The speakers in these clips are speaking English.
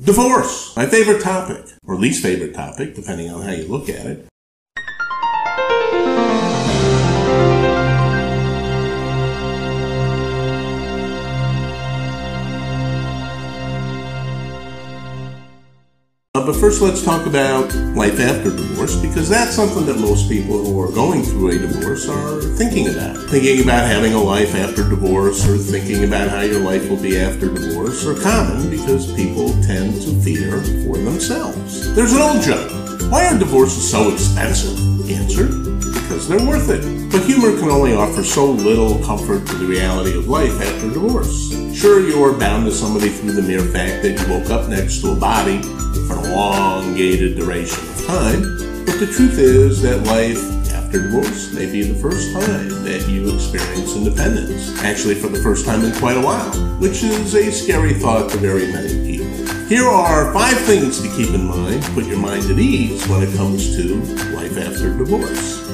Divorce, my favorite topic, or least favorite topic, depending on how you look at it. Uh, but first, let's talk about life after divorce because that's something that most people who are going through a divorce are thinking about. Thinking about having a life after divorce or thinking about how your life will be after divorce are common because people tend to fear for themselves. There's an old joke why are divorces so expensive? Answer because they're worth it. But humor can only offer so little comfort to the reality of life after divorce. Sure, you are bound to somebody through the mere fact that you woke up next to a body for an elongated duration of time, but the truth is that life after divorce may be the first time that you experience independence, actually for the first time in quite a while, which is a scary thought to very many people. Here are five things to keep in mind, to put your mind at ease when it comes to life after divorce.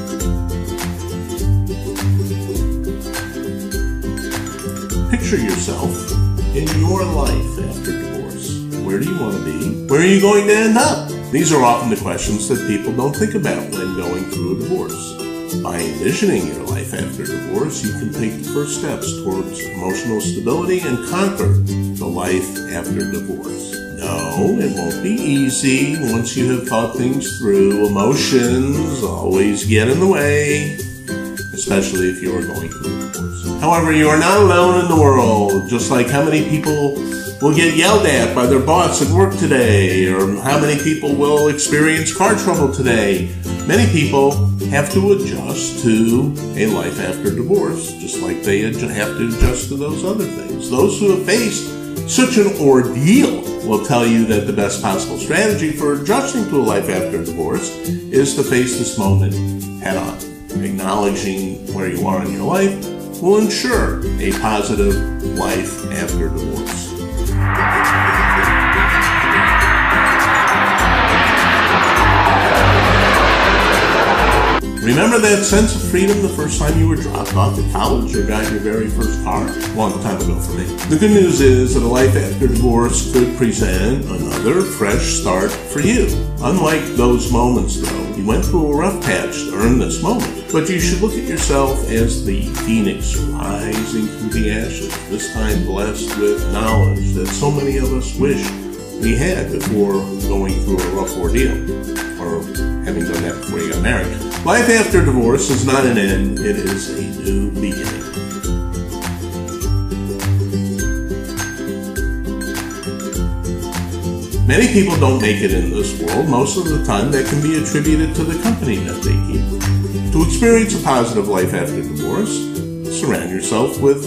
Picture yourself in your life after divorce. Where do you want to be? Where are you going to end up? These are often the questions that people don't think about when going through a divorce. By envisioning your life after divorce, you can take the first steps towards emotional stability and conquer the life after divorce. No, it won't be easy once you have thought things through. Emotions always get in the way, especially if you are going through a divorce. However, you are not alone in the world, just like how many people will get yelled at by their boss at work today, or how many people will experience car trouble today. Many people have to adjust to a life after divorce, just like they have to adjust to those other things. Those who have faced such an ordeal will tell you that the best possible strategy for adjusting to a life after divorce is to face this moment head on. Acknowledging where you are in your life will ensure a positive life after divorce. Remember that sense of freedom the first time you were dropped off at college or got your very first car? Long time ago for me. The good news is that a life after divorce could present another fresh start for you. Unlike those moments, though, you went through a rough patch to earn this moment. But you should look at yourself as the phoenix rising through the ashes, this time blessed with knowledge that so many of us wish we had before going through a rough ordeal, or having done that before you got married. Life after divorce is not an end, it is a new beginning. Many people don't make it in this world. Most of the time, that can be attributed to the company that they keep. To experience a positive life after divorce, surround yourself with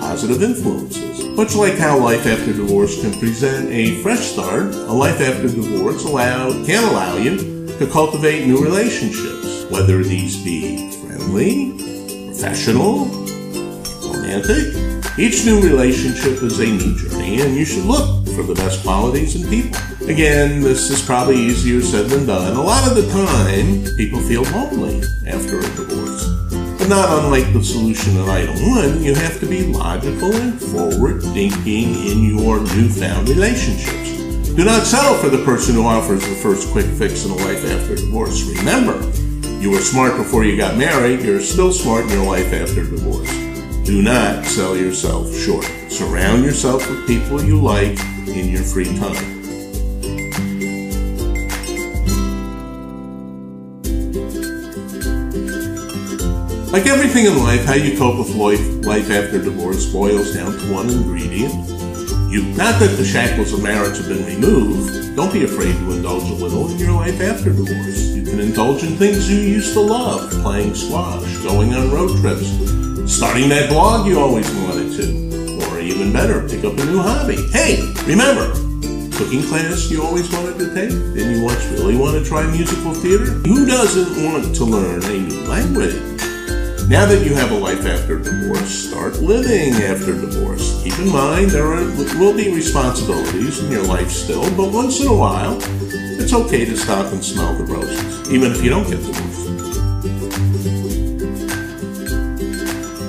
positive influences. Much like how life after divorce can present a fresh start, a life after divorce allow, can allow you to cultivate new relationships, whether these be friendly, professional, romantic. Each new relationship is a new journey, and you should look for the best qualities in people. Again, this is probably easier said than done. A lot of the time, people feel lonely after a divorce. But not unlike the solution in item one, you have to be logical and forward thinking in your newfound relationships. Do not settle for the person who offers the first quick fix in a life after divorce. Remember, you were smart before you got married, you're still smart in your life after divorce. Do not sell yourself short. Surround yourself with people you like in your free time. Like everything in life, how you cope with life, life after divorce boils down to one ingredient. You. Not that the shackles of marriage have been removed. Don't be afraid to indulge a little in your life after divorce. You can indulge in things you used to love, playing squash, going on road trips, starting that blog you always wanted to, or even better, pick up a new hobby. Hey, remember, cooking class you always wanted to take? Didn't you once really want to try musical theater? Who doesn't want to learn a new language? Now that you have a life after divorce, start living after divorce. Keep in mind there are, will be responsibilities in your life still, but once in a while, it's okay to stop and smell the roses, even if you don't get divorced.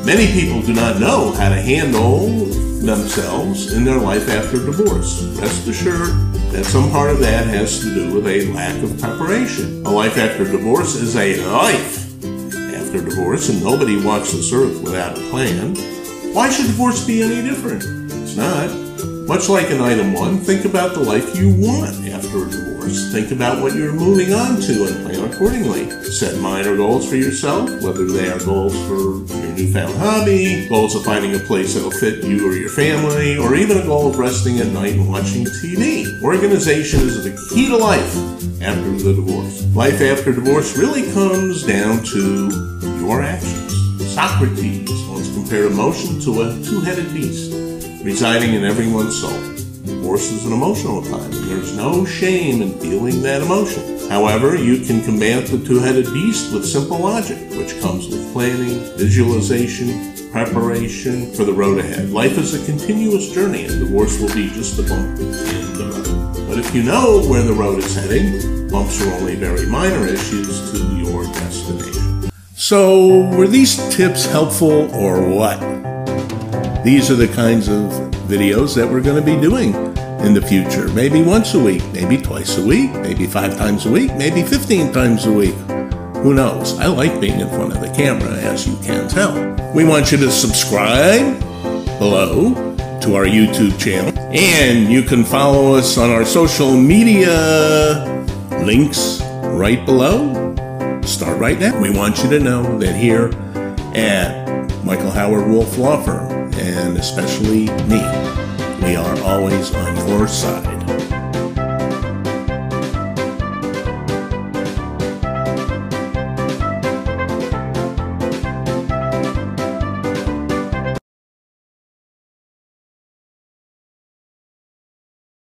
Many people do not know how to handle themselves in their life after divorce. Rest assured that some part of that has to do with a lack of preparation. A life after divorce is a life divorce, and nobody walks this earth without a plan. Why should divorce be any different? It's not. Much like in item one, think about the life you want after a divorce. Think about what you're moving on to and plan accordingly. Set minor goals for yourself, whether they are goals for your newfound hobby, goals of finding a place that'll fit you or your family, or even a goal of resting at night and watching TV. Organization is the key to life after the divorce. Life after divorce really comes down to your actions. Socrates once compared emotion to a two-headed beast residing in everyone's soul. Divorce is an emotional time, there's no shame in feeling that emotion. However, you can combat the two-headed beast with simple logic, which comes with planning, visualization, preparation for the road ahead. Life is a continuous journey, and divorce will be just a bump in the road. But if you know where the road is heading, bumps are only very minor issues to your destination. So, were these tips helpful or what? These are the kinds of videos that we're going to be doing in the future. Maybe once a week, maybe twice a week, maybe five times a week, maybe 15 times a week. Who knows? I like being in front of the camera, as you can tell. We want you to subscribe below to our YouTube channel, and you can follow us on our social media links right below. Start right now. We want you to know that here at Michael Howard Wolf Law Firm, and especially me, we are always on your side.